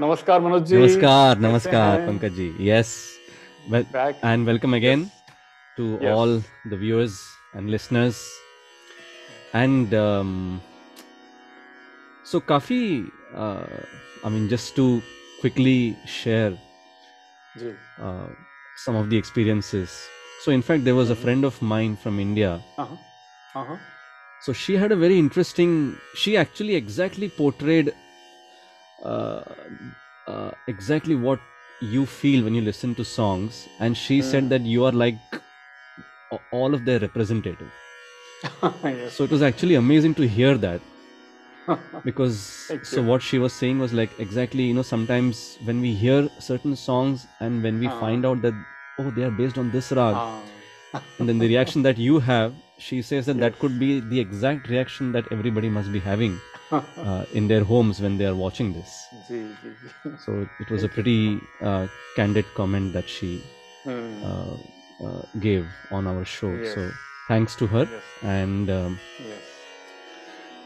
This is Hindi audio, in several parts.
नमस्कार मनोज जी Namaskar, कैसे namaskar, हैं? Pankaj ji. Yes, well, Back. and welcome again to Yes. all the viewers and listeners. And um, so, काफी, uh, I mean, just to quickly share ji uh, some of the experiences. So, in fact, there was a Mhm. friend of mine from India. हाँ हाँ हाँ So she had a very interesting. She actually exactly portrayed uh, uh, exactly what you feel when you listen to songs, and she said Hmm. that you are like all of their representative. yes. So it was actually amazing to hear that because Thank so you. what she was saying was like exactly you know sometimes when we hear certain songs and when we Ah. find out that oh they are based on this rag हाँ and then the reaction that you have she says that yes. that could be the exact reaction that everybody must be having uh, in their homes when they are watching this. so it was a pretty uh, candid comment that she hmm. uh, uh, gave on our show. Yes. So thanks to her, yes. and um,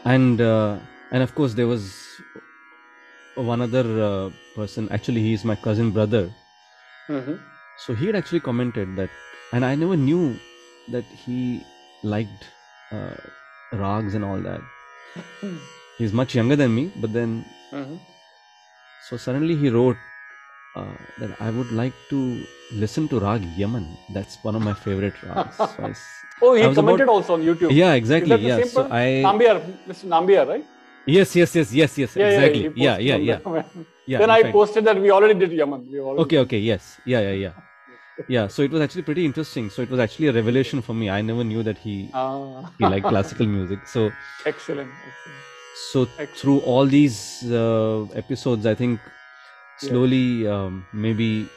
and uh, and of course there was one other uh, person. Actually, he is my cousin brother. Mm-hmm. So he had actually commented that, and I never knew that he liked uh, rags and all that. Hmm. He's much younger than me, but then. Uh-huh. So suddenly he wrote uh, that I would like to listen to Rag Yaman. That's one of my favorite rags. So I, oh, he commented about, also on YouTube. Yeah, exactly. yeah, so? I. Nambiar, Mr. Nambiar, right? Yes, yes, yes, yes, yes. Yeah, exactly. Yeah, yeah, yeah. yeah. yeah then I fact. posted that we already did Yaman. Already okay, okay. Yes. Yeah, yeah, yeah yeah so it was actually pretty interesting so it was actually a revelation for me i never knew that he Ah, he liked classical music so excellent, excellent. so Excellent. through all these uh, episodes i think slowly um, maybe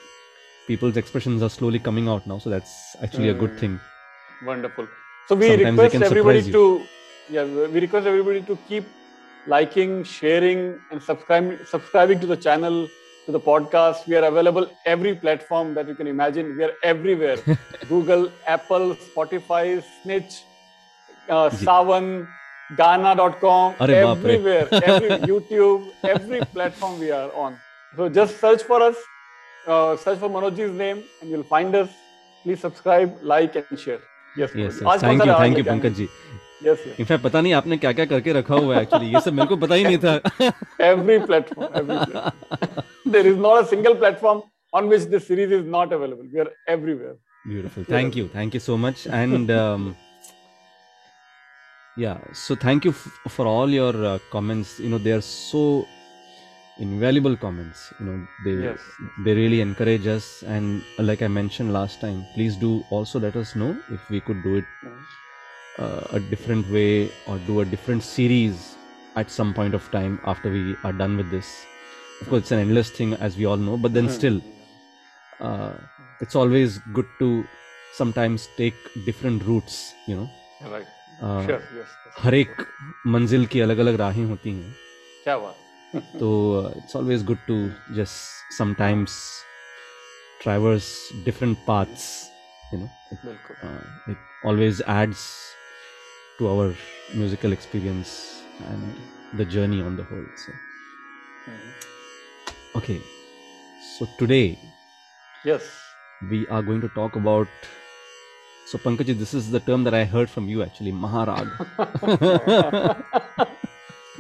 people's expressions are slowly coming out now so that's actually a good Hmm. thing Wonderful. So we Sometimes request everybody to yeah we request everybody to keep liking, sharing, and subscribing subscribing to the channel to the podcast. We are available every platform that you can imagine. We are everywhere Google, Apple, Spotify, Snitch, uh, Savan, Ghana.com, everywhere, every YouTube, every platform we are on. So just search for us, uh, search for Manojji's name, and you'll find us. Please subscribe, like, and share. Yes, yes, thank you, thank you, Pankaj ji. Yes, yes. In fact पता नहीं आपने क्या क्या करके रखा हुआ है एक्चुअली ये सब मेरे को पता ही नहीं था every platform. there is not a single platform on which this series is not available. We are everywhere. beautiful thank you thank you so much and um, yeah so thank you f- for all your uh, comments you know they are so invaluable comments you know they Yes. they really encourage us and uh, like i mentioned last time please do also let us know if we could do it Mhm. uh, a different way or do a different series at some point of time after we are done with this of course it's an endless thing as we all know but then Mhm. still uh, it's always good to sometimes take different routes you know Right. uh, Sure. Yes. yes. हर एक मंजिल की अलग अलग राहें होती हैं क्या बात तो it's always good to just sometimes traverse different paths you know it, बिल्कुल uh, it always adds to our musical experience and the journey on the whole so Mhm. okay so today Yes. we are going to talk about so pankaj this is the term that i heard from you actually maharag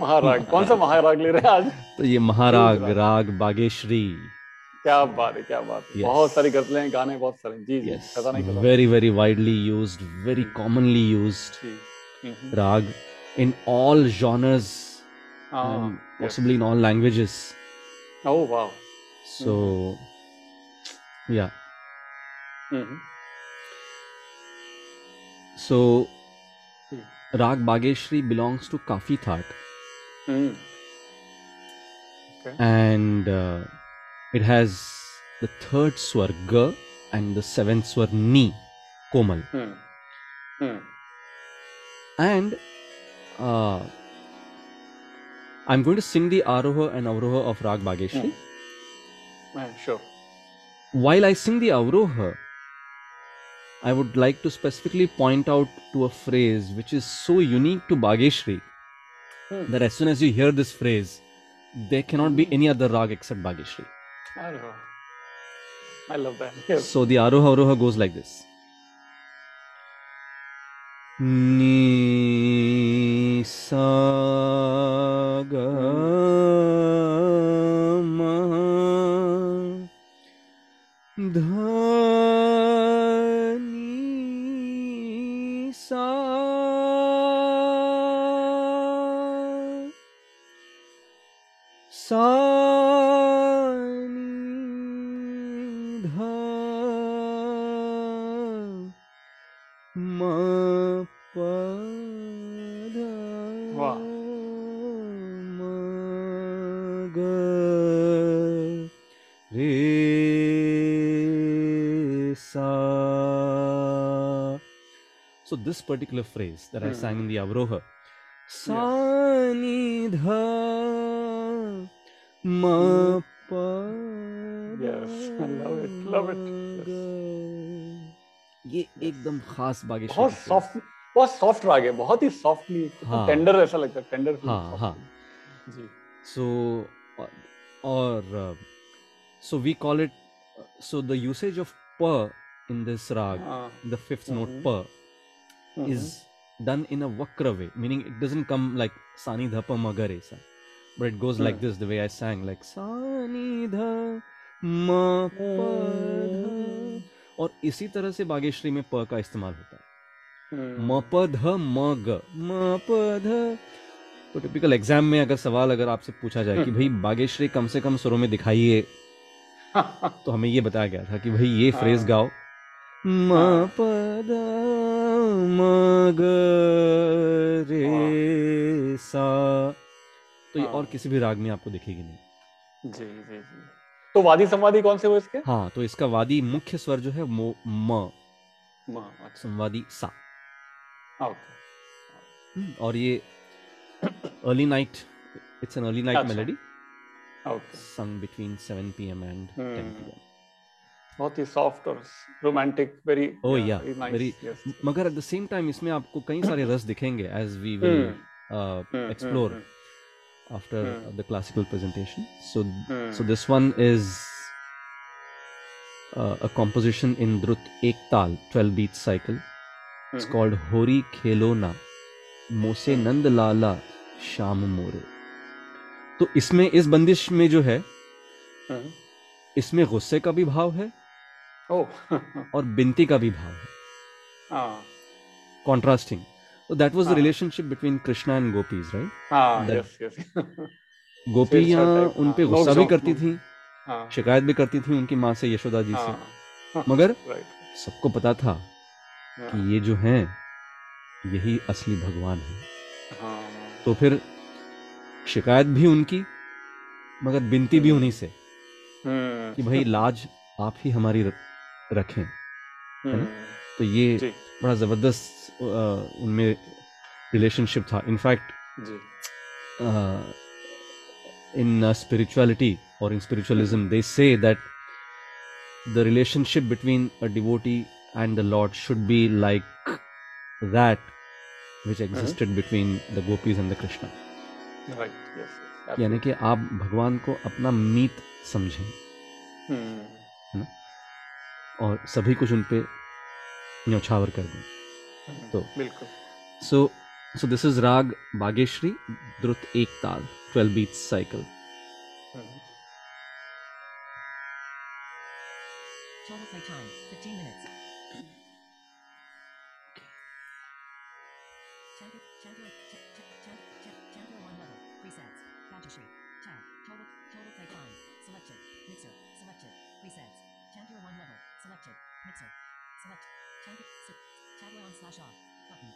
महाराग कौन सा महाराग ले रहे हैं आज तो ये महाराग राग। राग बागेश्वरी क्या बात है क्या बात है Yes. बहुत सारी गजलें हैं गाने बहुत सारे हैं। जी जी yes पता नहीं पता very very widely used very commonly mm-hmm. rag in all genres ah, um, possibly in all languages oh wow so mm-hmm. yeah mm-hmm. so hmm. rag bageshri belongs to kafi thaat mm. okay. and uh, it has the third swar ga and the seventh swar ni komal mm. Mm and uh, i'm going to sing the aroha and avroha of rag bageshri Yeah, sure. while i sing the avroha i would like to specifically point out to a phrase which is so unique to bageshri Hmm. that as soon as you hear this phrase there cannot be any other rag except Bageshri. I. I love that. Yes. So the Aroha Aroha goes like this. Ni sa so this particular phrase that i Hmm. sang in the avroha sa ni dha ma pa Yes, I love it, love it. ये एकदम खास बागेश्वरी बहुत। सॉफ्ट बहुत सॉफ्ट राग है बहुत ही सॉफ्टली हाँ। टेंडर ऐसा लगता है टेंडर हाँ, हाँ। जी so uh, or uh, so we call it uh, so the usage of pa in this rag हाँ, Mhm. Hmm, is done in a vakra way meaning it doesn't come like sani dha pa ma sa but it goes like Hmm. this the way i sang like sani dha ma pa dha और इसी तरह से बागेश्वरी में प का इस्तेमाल होता है हम्म, म प ध म ग म प ध तो टिपिकल एग्ज़ाम में अगर सवाल अगर आपसे पूछा जाए कि भाई बागेश्वरी कम से कम स्वरों में दिखाइए तो हमें ये बताया गया था कि भाई ये फ्रेज हाँ। गाओ म हाँ। प ध म ग रे सा। तो ये हाँ। और किसी भी राग में आपको दिखेगी नहीं। जी जी जी। तो वादी संवादी कौन से हुए इसके? हाँ तो इसका वादी मुख्य स्वर जो है मो म। अच्छा। संवादी सा। ओके। हम्म, और ये early night it's an early night. Melody okay. Sung between 7 p.m. and 10 Hmm. बहुत ही सॉफ्ट और romantic very Oh, yeah, very- मगर एट द सेम टाइम इसमें आपको कई सारे रस दिखेंगे as we will Hmm. after Hmm. the classical presentation. So, Hmm. so this one is uh, a composition in Drut Ek Tal, 12 beat cycle. It's Hmm. called Hori Khelona, Mose Hmm. Nand Lala Sham More. तो इसमें इस बंदिश में जो है इसमें गुस्से का भी भाव है और बिनती का भी भाव है। Contrasting. So that was the हाँ. relationship between Krishna and gopis, right? हाँ That- गोपियाँ उन पे गुस्सा भी करती थी हाँ। शिकायत भी करती थी उनकी माँ से यशोदा जी से। हाँ। मगर सबको पता था कि ये जो हैं यही असली भगवान है। तो फिर शिकायत भी उनकी मगर बिनती भी उन्हीं से हम्म, कि भाई लाज आप ही हमारी रखें तो ये बड़ा ज़बरदस्त उनमें रिलेशनशिप था। इनफैक्ट इन स्पिरिचुअलिटी और in spiritualism they say that the relationship between a devotee and the lord should be like that which existed between the gopis and the Krishna यानी कि आप भगवान को अपना मीत समझें. और सभी कुछ उन पर न्यौछावर कर दें। तो- बिल्कुल। सो सो दिस इज़ राग बागेश्वरी द्रुत एक ताल 12 beats cycle Filter. Select. Tab. Tab on slash off. Button.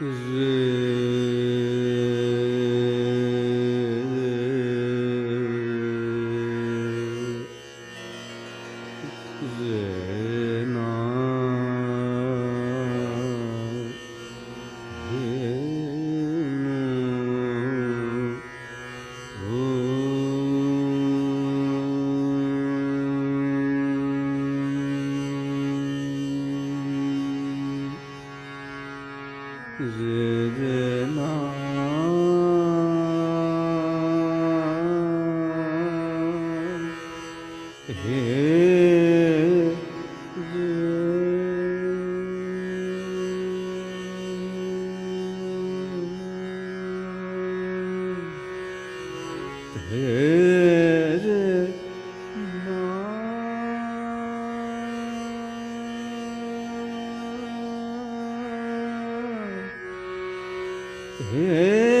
Güzel. Hey.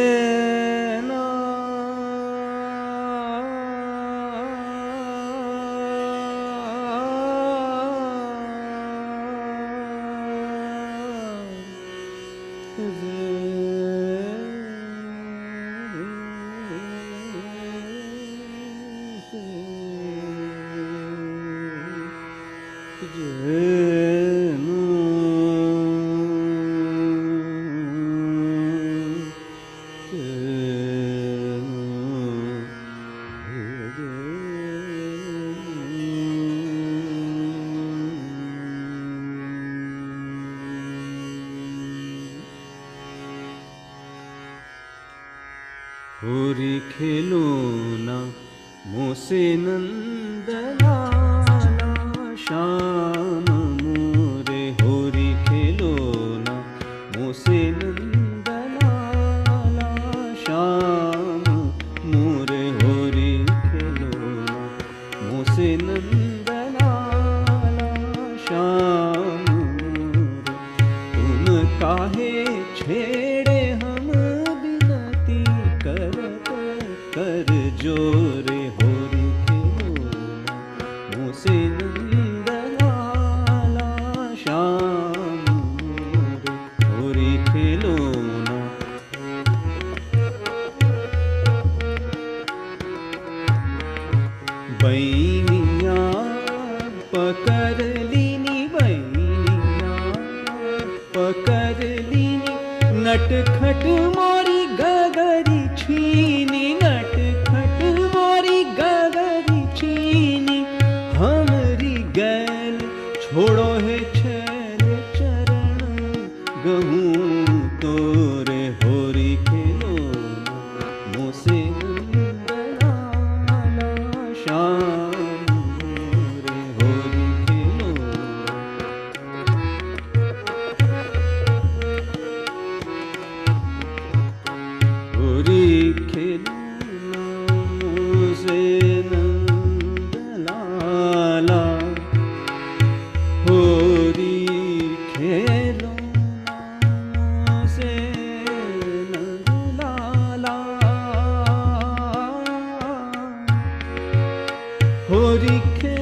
खिलूना मुसे नंदना श्याम मोरे होरी खिलूना मुसे नंदना श्याम मोरे होरी खिलूना मुसे नंदना श्याम तुम काहे छेड़े हम बिनती कर कर ज़ोर হরিখে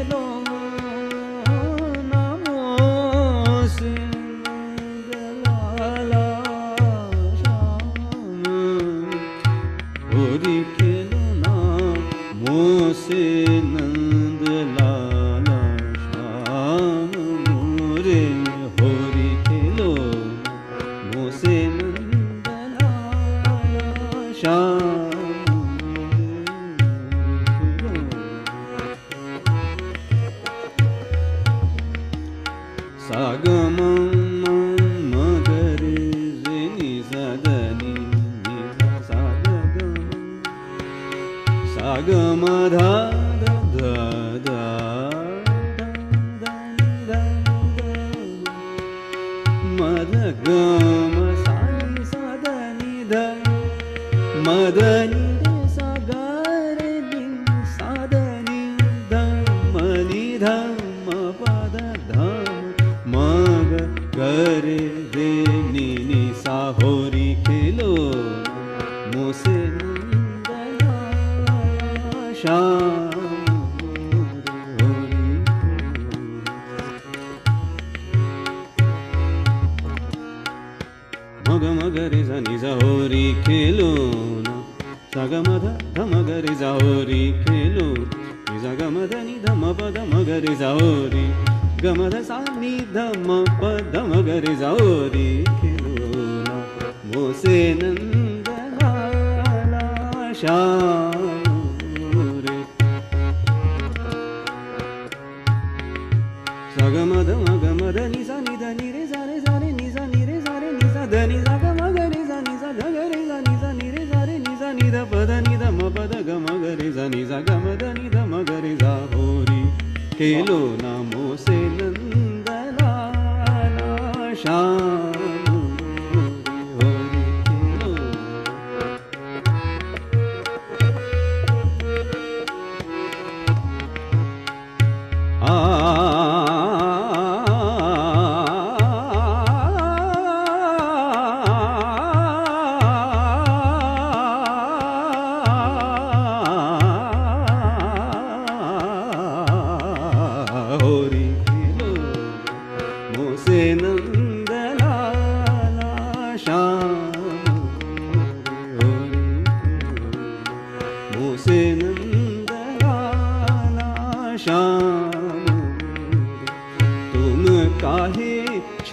मगमगरी ज निज होरी खेलो न। सगम ध धमगरी जाहोरी खेलो। निज गम ध नि धम पद मगरी जाहोरी गम ध सा नि धम पद जाहोरी खेलो न। मोसे नंद लाशा सगम ध मगम ध निज निध निरे जा जगमद निमगरे जानि के लो नाोसेल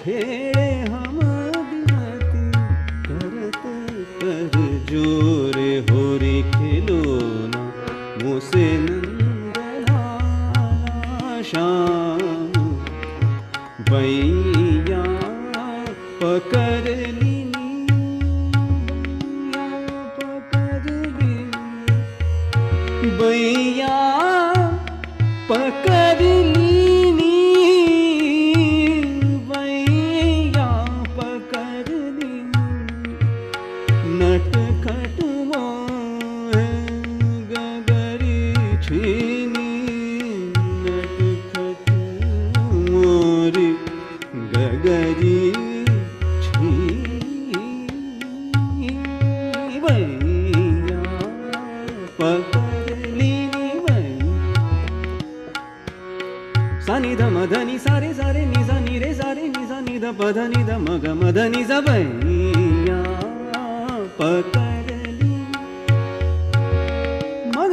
छेड़े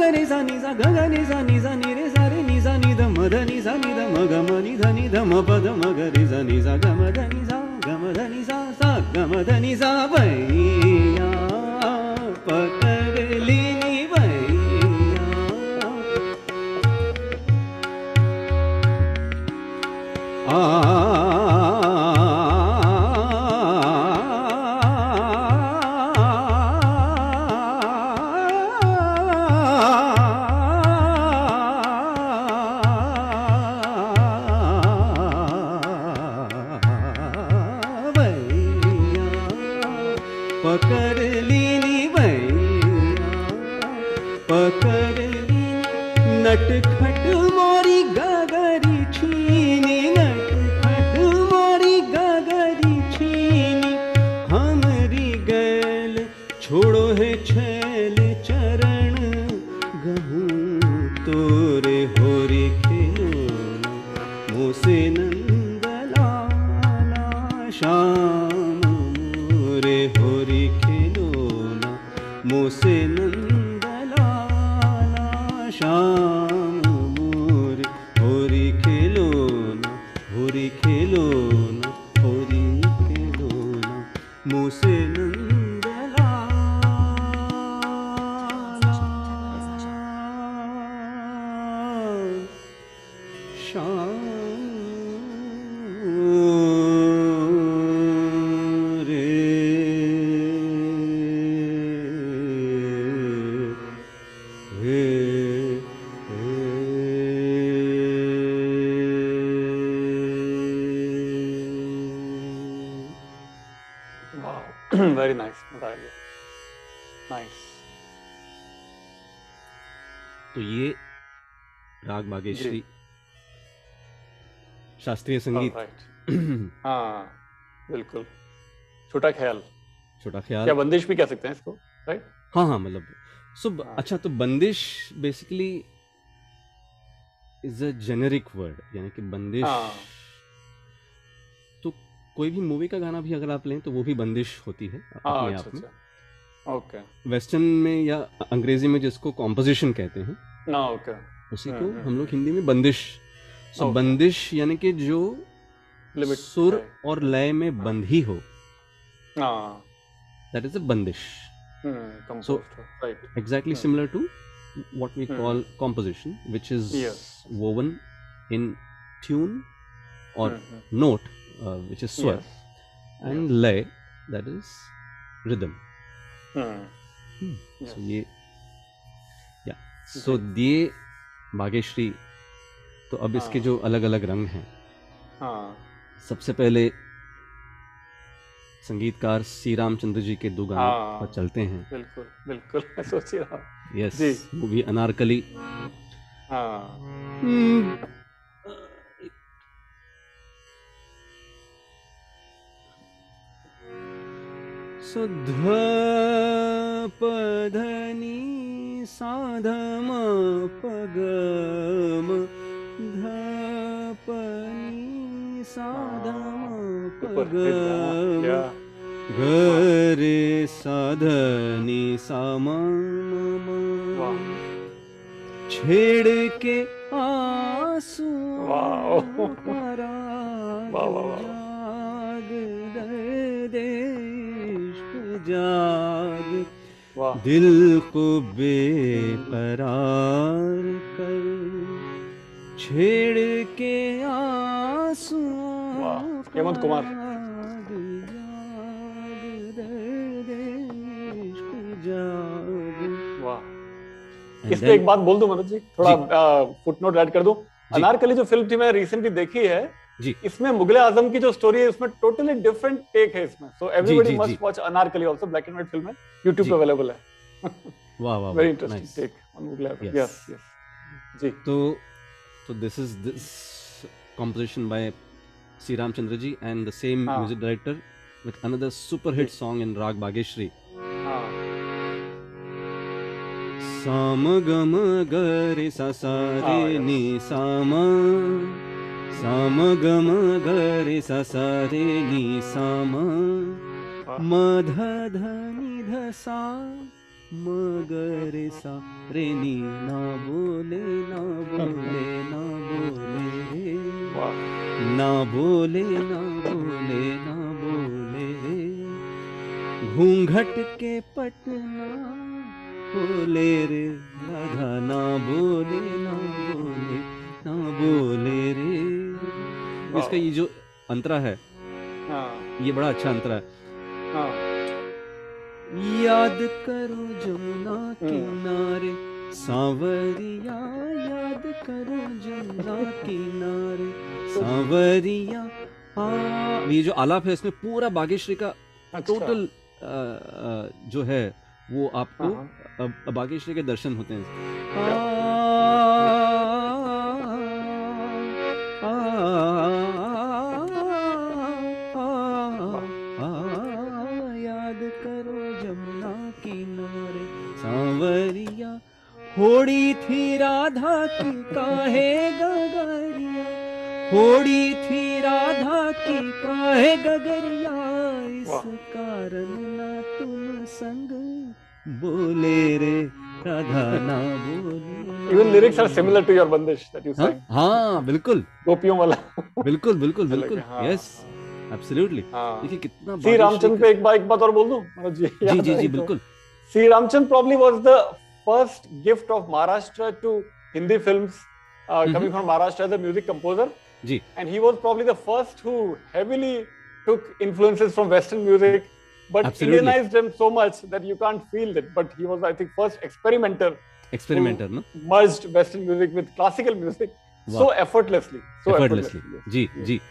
मग नि सा नि सा ग ग नि सा नि सा नि रे सा रे नि सा नि ध मध नि सा नि ध मग म नि ध नि ध म पद मग रे सा नि सा ग म ध नि सा ग म ध नि सा सा ग म ध नि सा भैया पकड़ली बागेश्वरी शास्त्रीय संगीत हाँ बिल्कुल छोटा ख्याल छोटा ख्याल क्या बंदिश भी कह सकते हैं इसको राइट हाँ हाँ मतलब सो हाँ। अच्छा तो bandish basically is a generic word यानी कि बंदिश हाँ। तो कोई भी मूवी का गाना भी अगर आप लें तो वो भी बंदिश होती है हाँ अपने अच्छा आप में। अच्छा. ओके वेस्टर्न में या अंग्रेज़ी में जिसको कॉम्पोजिशन कहते हैं ना ओके उसी हाँ, को हाँ, हम लोग हाँ। हिंदी में बंदिश। सो oh. बंदिश यानी कि जो सुर और लय में बंद हो that is a bandish. So exactly similar to what we call composition which is woven in tune और note which is swar and lay that is rhythm so ये सो दिए बागेश्री तो अब हाँ। इसके। जो अलग अलग रंग हैं हाँ सबसे पहले संगीतकार सी रामचंद्र जी के दो गाने हाँ। पर चलते हैं बिल्कुल बिल्कुल मैं सोच ही रहा यस। मूवी अनारकली हाँ पधनी साधम पगम धपनी साधम गाना, या गरे साधनी साम छेड़ के आँसू। जाग दर्द जाग। दिल को बेकरार कर छेड़ के आँसू हेमंत कुमार। इसमें एक बात बोल दूँ मनोज जी? थोड़ा फुटनोट ऐड कर दूँ। अनारकली जो फ़िल्म थी मैं रिसेंटली देखी है जी। इसमें मुगले आज़म की जो स्टोरी है उसमें टोटली डिफरेंट टेक है इसमें। सो एवरीबॉडी जी, जी। Must watch Anarkali also black and white film है। YouTube पे अवेलेबल है। वाह वाह very interesting take on Mughal-e Azam. Yes yes जी। तो तो this is this composition by C. Ramchandra ji and the same हाँ. music director with another super hit song in Rag Bageshri. हाँ। साम गम ग रे सा सा हाँ, रे yes. नि साम साम गम ग रे सा सा रे नि साम वाह। म ध ध नि ध सा रे नि ना बोले ना बोले ना बोले रे ना बोले ना बोले ना बोले घूंघट के पटना बोले रे राधा ना बोले ना बोले ना बोले इसका ये जो अंतरा है हाँ। ये बड़ा अच्छा अंतरा है। हाँ। याद करो जमुना किनारे सांवरिया याद करो जमुना किनारे सांवरिया आ। ये जो आलाप है इसमें पूरा बागेश्वरी का अच्छा। टोटल जो है वो आपको हाँ, बागेश्वरी के दर्शन होते हैं। होड़ी थी राधा की काहे गगरिया होड़ी थी राधा की काहे गगरिया इस कारण ना तुम संग बोले रे राधा ना बोले। Lyrics are similar to your bandish that you हाँ sang. हाँ बिल्कुल। गोपियों वाला। बिल्कुल बिल्कुल बिल्कुल। हाँ, यस एब्सोल्युटली हाँ। देखिए कितना बागेश्वरी रामचंद्र पे एक बार एक बात और बोल दूँ? जी जी जी। बिल्कुल। See, Ramchand probably was the first gift of Maharashtra to Hindi films, uh, mm-hmm. coming from Maharashtra as a music composer. And he was probably the first who heavily took influences from Western music, but Absolutely. Indianized them so much that you can't feel it. But he was, I think, first experimenter. Experimenter, no? Merged Western music with classical music wow. so effortlessly. So effortlessly. effortlessly. Yes.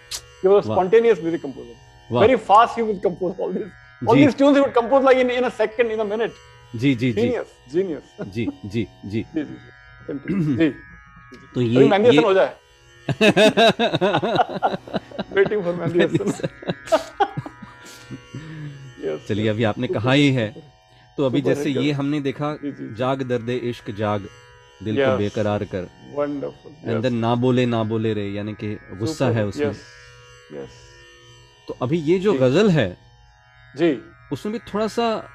He was a wow. spontaneous music composer. Wow. Very fast he would compose all these. All these tunes he would compose like in, in a second, in a minute. जी जी जी। Genius, genius. जी जी जी। जी तो अभी ये हो जाए। वेटिंग फॉर चलिए अभी आपने कहा ही है। तो अभी जैसे ये हमने देखा जाग दर्दे इश्क जाग दिल को Yes. बेकरार कर। वंडरफुल एंड देन ना बोले ना बोले रे यानी कि गुस्सा है उसमें। तो अभी ये जो। गज़ल है जी। उसमें भी थोड़ा सा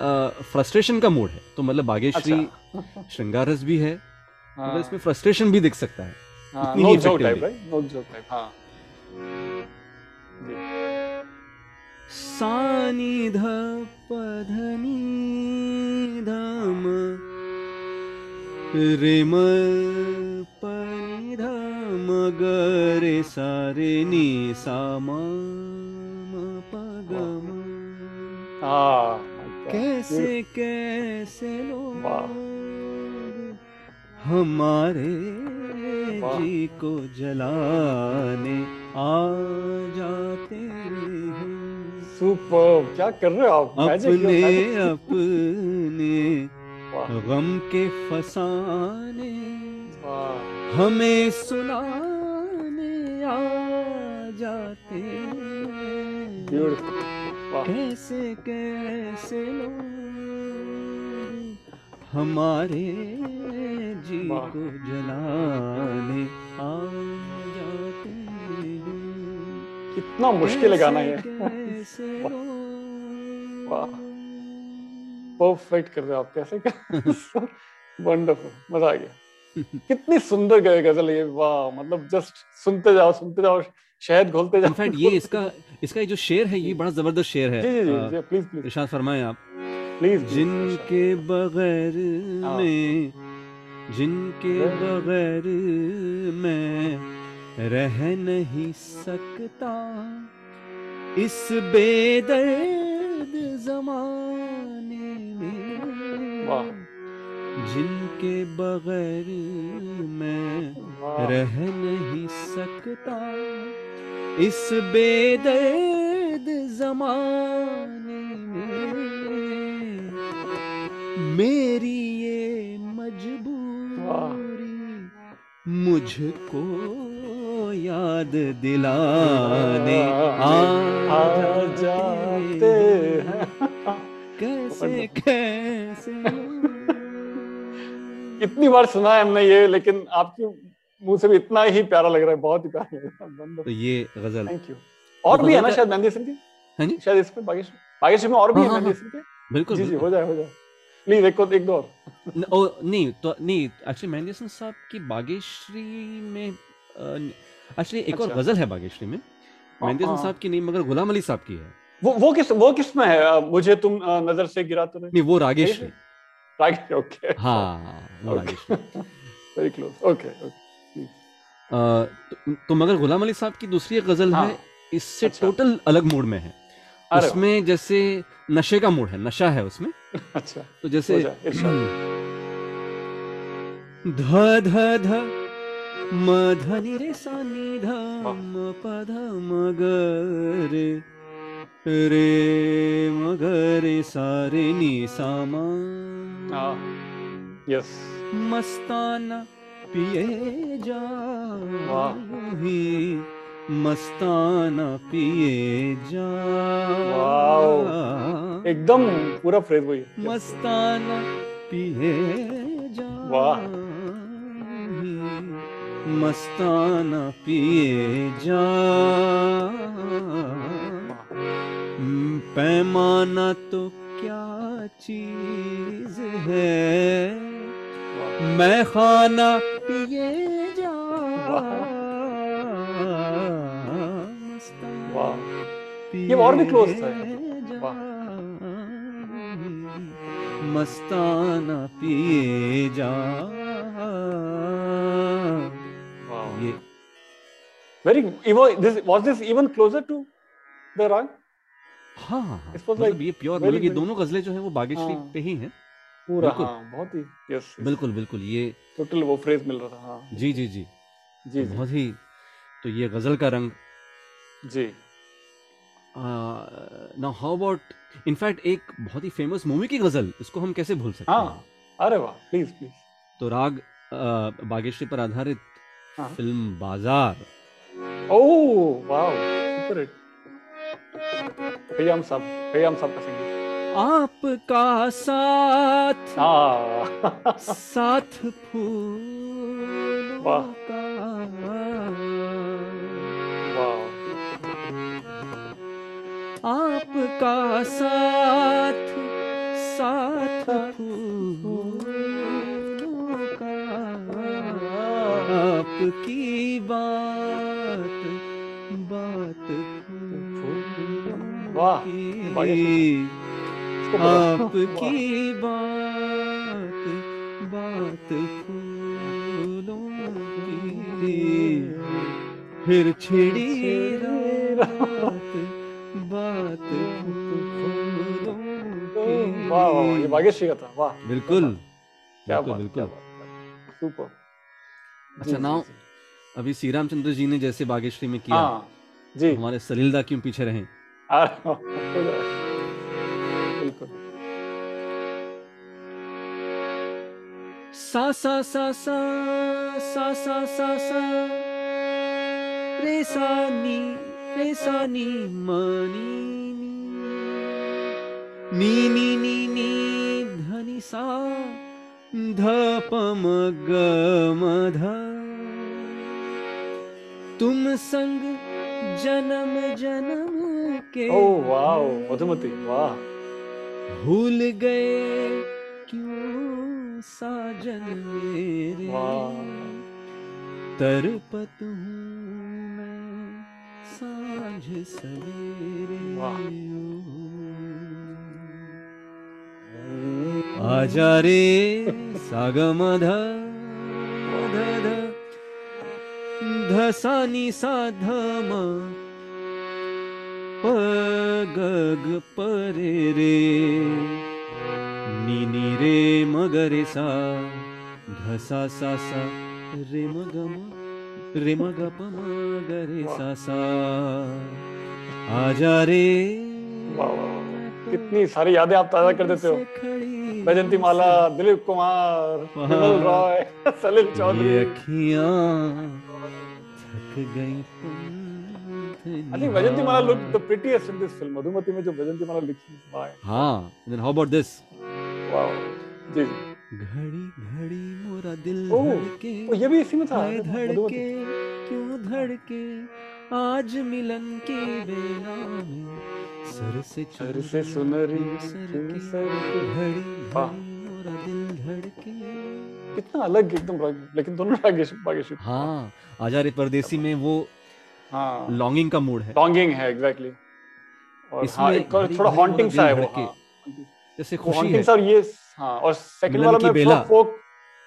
फ्रस्ट्रेशन का मूड है। तो मतलब बागेश्वरी अच्छा। श्रृंगार रस भी है। हाँ। मतलब इसमें फ्रस्ट्रेशन भी दिख सकता है। हाँ नोक जोक टाइप राइट नोक जोक टाइप हाँ। सानी ध पधनी धम रे म पनी धम ग रे सा रे नि सा म म प ग म। हाँ. कैसे कैसे। लोग हमारे जी को जलाने आ जाते हैं। सुपर क्या कर रहे हो आप? अपने अपने गम के फसाने हमें सुनाने आ जाते हैं। कैसे कैसे हमारे जी को जलाने आ जाते कितना मुश्किल है गाना ये वाह। परफेक्ट कर रहे हो आप कैसे वंडरफुल मज़ा आ गया। कितनी सुंदर ग- गज़ल ये वाह मतलब जस्ट सुनते जाओ सुनते जाओ शहद घोलते जाओ। इनफैक्ट ये इसका इसका ये जो शेर है ये बड़ा ज़बरदस्त शेर है। प्लीज़ फरमाए आप। प्लीज़ जिनके बगैर हाँ। में जिनके बगैर मैं रह नहीं सकता इस बेदर्द जमाने में जिनके बगैर मैं रह नहीं सकता इस बेदर्द जमाने में मेरी ये मजबूरी मुझको याद दिलाने आ जाते कैसे कैसे? इतनी बार सुना है हमने ये लेकिन आपके मुँह से भी इतना ही प्यारा लग रहा है बहुत ही प्यारा लग रहा तो है ये गज़ल। थैंक यू और तो भी है ना शायद मेहंदी हसन के? हाँ जी। शायद इसमें बागेश्वर बागेश्वर में और भी हाँ, है हाँ, मेहंदी हसन के? बिल्कुल जी जी हो जाए हो जाए। एक और एक दो और ओ, नहीं तो नहीं एक्चुअली मेहंदी हसन साहब की बागेश्वरी में एक्चुअली एक और अच्छा। गज़ल है बागेश्वरी में। मेहंदी हसन हाँ। साहब की नहीं मगर गुलाम अली साहब की है। वो वो किस वो किसमें है? मुझे तुम नज़र से गिराते रहे नहीं। वो रागेश्वरी राइट ओके। हाँ वो Rageshwari very close okay okay तो, तो मगर गुलाम अली साहब की दूसरी एक गज़ल हाँ। है। इससे अच्छा। टोटल अलग मूड में है। उसमें जैसे नशे का मूड है नशा है उसमें। अच्छा। तो जैसे हो ध ध ध म ध नि रे सा नि ध। म प ध म ग रे रे म ग रे सा रे नि सा म। हाँ। यस मस्ताना पिए जा ही मस्ताना पिए जा एकदम पूरा फ्रेज वही मस्ताना पिए जा वाह। मस्ताना पिए जा पैमाना तो क्या चीज़ है? मैं खाना पिए जा ये और भी close था। मस्ताना पिए जा। ये। Very even this was this even closer to the rag हाँ। हाँ मतलब ये प्योर मतलब ये दोनों गजलें जो है वो बागेश्वरी हाँ। पे ही हैं। पूरा बिल्कुल। हाँ बहुत ही यस बिल्कुल बिल्कुल ये टोटल वो फ्रेज मिल रहा था हाँ। जी जी जी। जी बहुत ही तो ये गज़ल का रंग। जी। ना हाउ अबाउट इनफैक्ट एक बहुत ही फ़ेमस मूवी की गज़ल इसको हम कैसे भूल सकते हाँ। हैं? अरे वाह प्लीज़ प्लीज़ तो राग बागेश्वरी पर आधारित हाँ। Film Bazaar oh wow super hit Khayyam साहब खयाम साहब का संगीत। आपका साथ। हाँ साथ फूलों। का आपका साथ साथ फूलों का आपकी बात बात वाह, आपकी बात बात फूलों की। फिर छिड़ी रात बात फूलों वाह वाह वाह, ये बागेश्वरी का था वाह। बिल्कुल क्या बिल्कुल बात बिल्कुल। सुपर। अच्छा नाउ अभी श्री रामचंद्र जी ने जैसे बागेश्वरी में किया हाँ जी। हमारे सलीलदा क्यों पीछे रहे? सा सा सा सा सा सा सा सा। रे सा नी रे सा नी म नी नी। नी नी नी धनी सा ध प म ग म ध। तुम संग जन्म जन्म के ओ वाओ मधुमती वाह। भूल गए क्यों? साजन मेरे तरपत हूँ मैं साँझ सवेरे आजा रे सागमध धसानी साधम पगग परे रे। नी नी रे म ग रे सा ध सा सा सा रे म ग म रे म ग प म ग रे सा। सा आजा रे। कितनी सारी यादें आप ताज़ा कर देते हो। बैजंती माला दिलीप कुमार विमल रॉय सलील चौधरी। अखियाँ थक गई look the prettiest this film Madhumati में जो बैजंती माला लिखी हाँ देन हाउ अबाउट दिस जी जी। घड़ी घड़ी मोरा दिल धड़के ओ ये भी इसी में था? धड़के क्यों धड़के? आज मिलन की बेला में सर से सर से सुनरी सर की सर घड़ी मोरा दिल धड़के। कितना अलग एकदम राग- लेकिन दोनों रागेश हाँ आजा रे परदेसी में वो हाँ। लॉन्गिंग का मूड है। लॉन्गिंग है एग्जैक्टली और इसमें हाँ थोड़ा हॉन्टिंग सा है वो हाँ। जैसे खुशी है। सा और ये हाँ और सेकंड वाला में फोक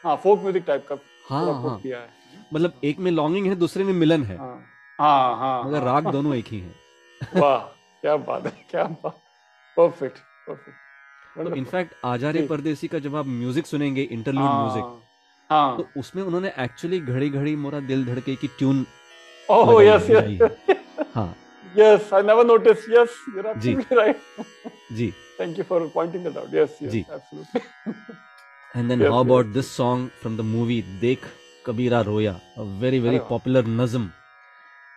हाँ फोक म्यूज़िक टाइप का हाँ हाँ। किया है। मतलब एक में लॉन्गिंग है दूसरे में मिलन है। हाँ हाँ हाँ मगर हाँ, राग दोनों एक ही हैं। वाह क्या बात है क्या बात। परफेक्ट परफेक्ट तो इनफैक्ट आजारे परदेसी का जब आप म्यूज़िक सुनेंगे इंटरलूड म्यूज़िक हाँ। तो उसमें उन्होंने एक्चुअली घड़ी घड़ी मोरा दिल धड़के की ट्यून ओह यस यस हाँ। yes i never noticed yes you're absolutely G. right G. thank you for pointing that out yes yes G. absolutely and then yes, how about yes. this song from the movie dekh kabira roya a very very popular nazm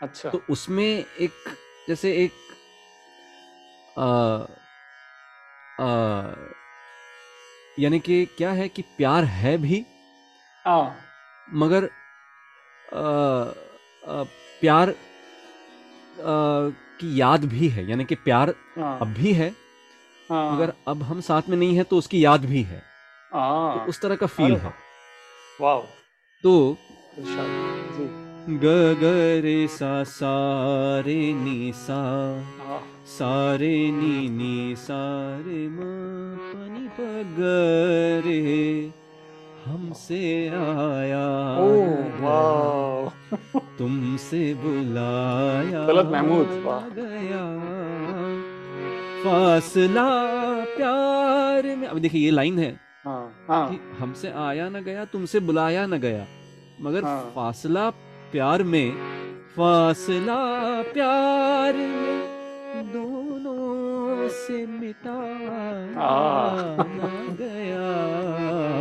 अच्छा तो उसमें एक जैसे एक आ, आ, यानी कि क्या है कि प्यार है भी आ, मगर आ, आ, प्यार की याद भी है यानी कि प्यार हाँ। अब भी है हाँ। मगर अब हम साथ में नहीं है तो उसकी याद भी है। तो हाँ उस तरह का फील है। वाह तो ग ग रे सा सा रे नी सा हाँ। सा रे नी नी सा रे म प नि प ग रे। हमसे आया वाह। तुमसे बुलाया तलत महमूद, गया। फासला प्यार में। अब देखिए ये लाइन है हाँ हाँ। हमसे आया ना गया तुमसे बुलाया ना गया। मगर हाँ। फासला प्यार में फासला प्यार में दोनों से मिटाया आह। न गया।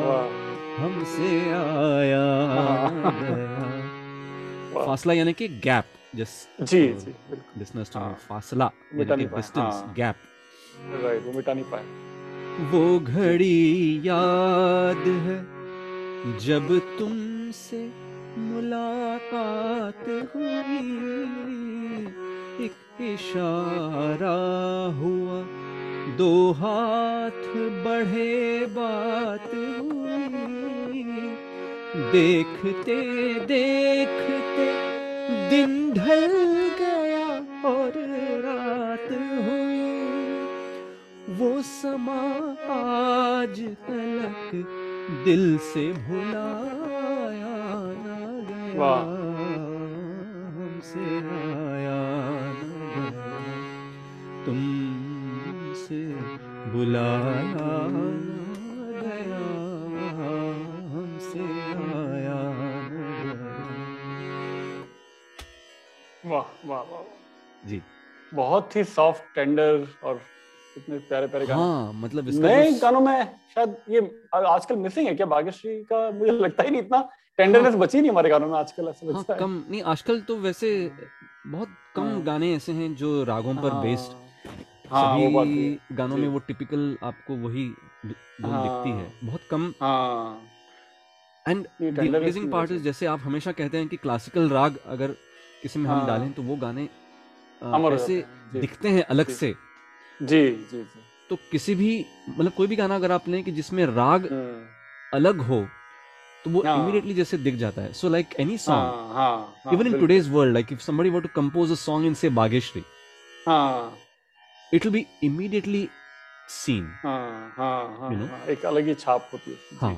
वाह। हमसे आया। गया। फासला यानी कि गैप जिस जी जी लिसनर्स टू हाँ। फासला यानी कि डिस्टेंस। गैप राइट वो मिटा नहीं पाए। वो घड़ी याद है जब तुमसे मुलाकात हुई। एक इशारा हुआ दो हाथ बढ़े बात हुई। देखते देखते दिन ढल गया और रात हुई। वो समा आज तलक दिल से भुलाया न गया। हमसे आया न गया। तुमसे बुलाया वाह वाह वाह। जी। बहुत ही सॉफ्ट टेंडर और इतने प्यारे प्यारे गाने। हाँ मतलब इसका नए गानों में शायद ये आजकल मिसिंग है क्या? भाग्यश्री का मुझे लगता ही नहीं इतना टेंडरनेस बची नहीं हमारे गानों में आजकल ऐसा हाँ है। कम नहीं आजकल तो वैसे बहुत कम हाँ। गाने ऐसे हैं जो रागों पर हाँ, बेस्ड हाँ सभी है। गानों में वो टिपिकल आपको वही धुन दिखती है। हाँ। बहुत कम। हाँ। And the amazing part is जैसे आप हमेशा कहते हैं कि क्लासिकल राग अगर किसी में हाँ। हम हाँ। डालें तो वो गाने अ, अमर ऐसे हैं, दिखते हैं अलग से। जी जी जी। तो किसी भी मतलब कोई भी गाना अगर आप लें कि जिसमें राग हम्म, अलग हो तो वो हाँ। इमीडिएटली जैसे दिख जाता है। So like any song even in हाँ, world song in say Bhageshri हाँ। It will be immediately seen हाँ हाँ हाँ You know? हाँ, एक अलग ही छाप होती है हाँ।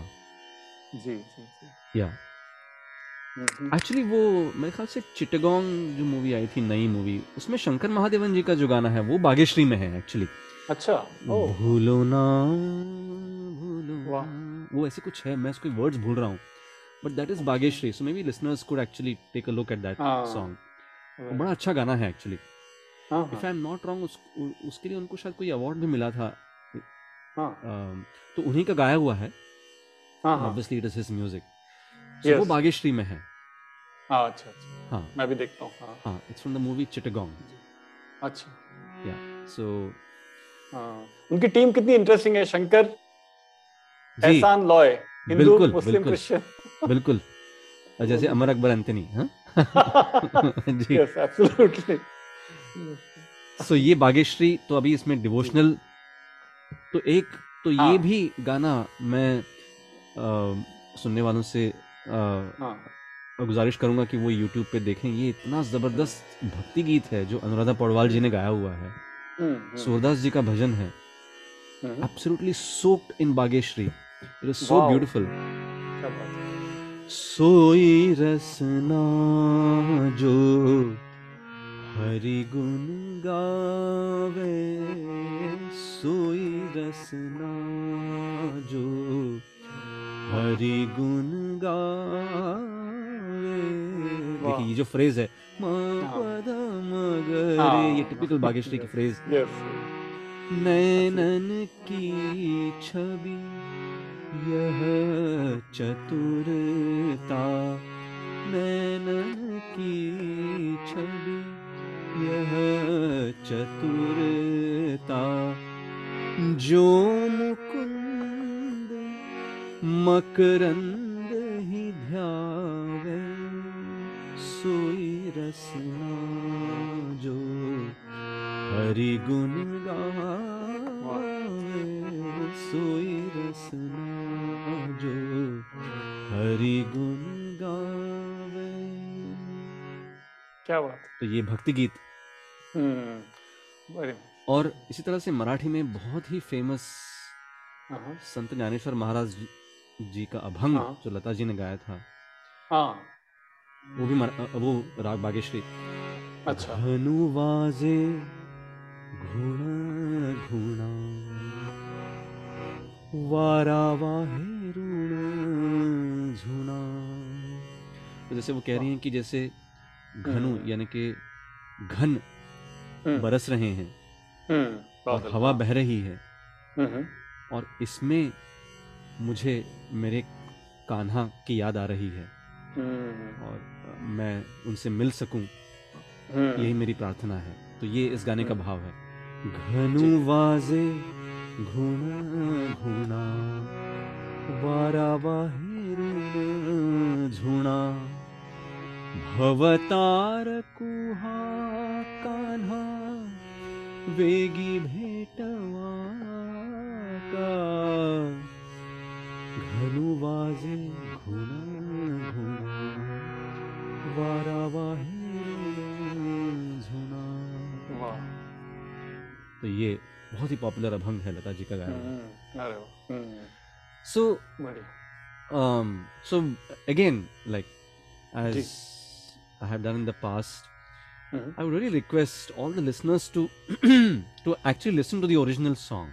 जी जी जी। या हम्म, एक्चुअली वो मेरे ख्याल से चिटगोंग जो मूवी आई थी नई मूवी उसमें शंकर महादेवन जी का जो गाना है वो बागेश्री में है एक्चुअली अच्छा भूलो ना भूलो वो ऐसे कुछ है मैं उसके वर्ड्स भूल रहा हूँ। But that is Bageshri so maybe listeners could actually take a look at that. Song बड़ा अच्छा गाना है actually if I am not wrong उसके लिए उनको शायद कोई अवार्ड भी मिला था। हाँ। तो उन्हीं का गाया हुआ हाँ। Obviously it is his music Yes. वो बागेश्री में है। हाँ अच्छा अच्छा। हाँ। मैं भी देखता हूँ हाँ। It's from the movie Chittagong अच्छा। या सो हाँ। उनकी टीम कितनी इंटरेस्टिंग है शंकर? एहसान लॉय हिंदू मुस्लिम बिल्कुल। क्रिश्चियन। बिल्कुल। जैसे अमर अकबर अंतनी हाँ? जी। यस एब्सोल्युटली सो ये बागेश्री तो अभी इसमें डिवोशनल तो एक तो ये हाँ। भी गाना मैं अ, सुनने वालों से हाँ। गुजारिश करूँगा कि वो यूट्यूब पे देखें। ये इतना ज़बरदस्त भक्ति गीत है जो अनुराधा पौडवाल जी ने गाया हुआ है। हम्म, हम्म, सूरदास जी का भजन है। Hmm, absolutely in in it is so है। सोई रसना जो हरि गुण गावे सोई रसना जो हरि गुण देखिए ये जो फ्रेज है हाँ। ये टिपिकल बागेश्री की फ्रेज. नैनन की छवि यह चतुरता। नैनन की छवि यह चतुरता। जो मुकुंद मकरंद ही ध्यावे सोई रसना जो हरि गुण गावे सोई रसना जो हरि गुण गावे। क्या बात? तो ये भक्ति गीत हम्म. और इसी तरह से मराठी में बहुत ही फ़ेमस हाँ। संत ज्ञानेश्वर महाराज जी- का अभंग हाँ। जो लता जी ने गाया था। हाँ। वो भी वो राग बागेश्री अच्छा। घुणा झुणा। तो जैसे वो कह रही हैं कि जैसे घनु हम्म। यानी कि घन हम्म, बरस रहे हैं हम्म, और हवा हाँ। बह रही है। और इसमें मुझे मेरे कान्हा की याद आ रही है। हम्म, और मैं उनसे मिल सकूँ? हम्म, यही मेरी प्रार्थना है। तो ये इस गाने का हम्म। भाव है। घनु वाजे घुण घुणा वारा वाहिरुण झुणा भवतार कुहा कान्हा वेगी भेटवा बहुत ही पॉपुलर अभंग है लता जी का हम्म, हम्म, सो बढ़िया um so again like as ji. i have done in the past hmm, i would really request all the listeners to to actually listen to the original song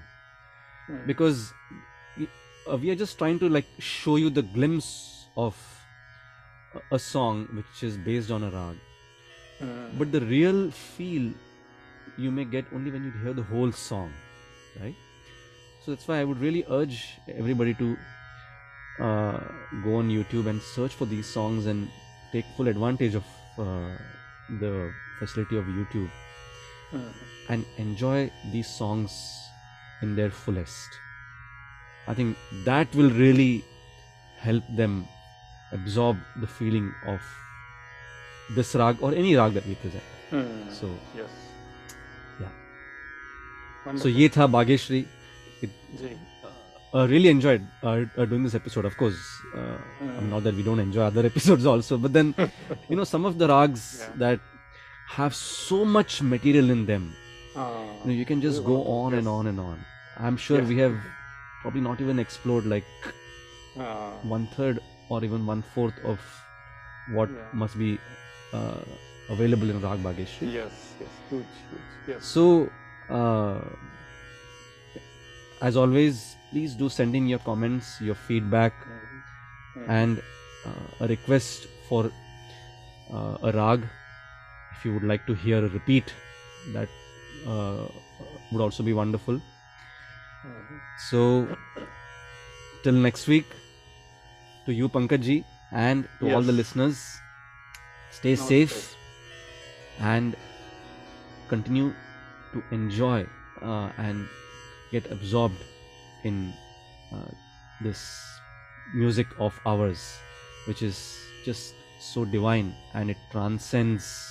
hmm, because uh, we are just trying to like show you the glimpse of a, a song which is based on a rag Hmm. but the real feel you may get only when you hear the whole song right so that's why i would really urge everybody to uh, go on youtube and search for these songs and take full advantage of uh, the facility of youtube Hmm. and enjoy these songs in their fullest i think that will really help them absorb the feeling of this rag or any rag that we present Hmm. so yes. So tha bageshri ji uh, really enjoyed uh, uh, doing this episode of course uh, Hmm. not that we don't enjoy other episodes also but then you know some of the rags Yeah. that have so much material in them Ah, you, know, you can just go on and yes. on and on i'm sure Yes. we have probably not even explored like Ah, one third or even one fourth of what Yeah. must be uh, available in rag bageshri yes yes huge huge yes so uh, as always please do send in your comments your feedback Hmm. and uh, a request for uh, a rag if you would like to hear a repeat that uh, would also be wonderful Mhm. so till next week to you pankaj ji and to all the listeners stay Namaste. safe and continue to enjoy uh, and get absorbed in uh, this music of ours which is just so divine and it transcends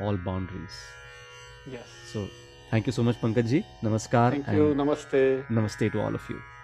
all boundaries. Yes. So thank you so much pankaj ji. Namaskar thank you. namaste. namaste to all of you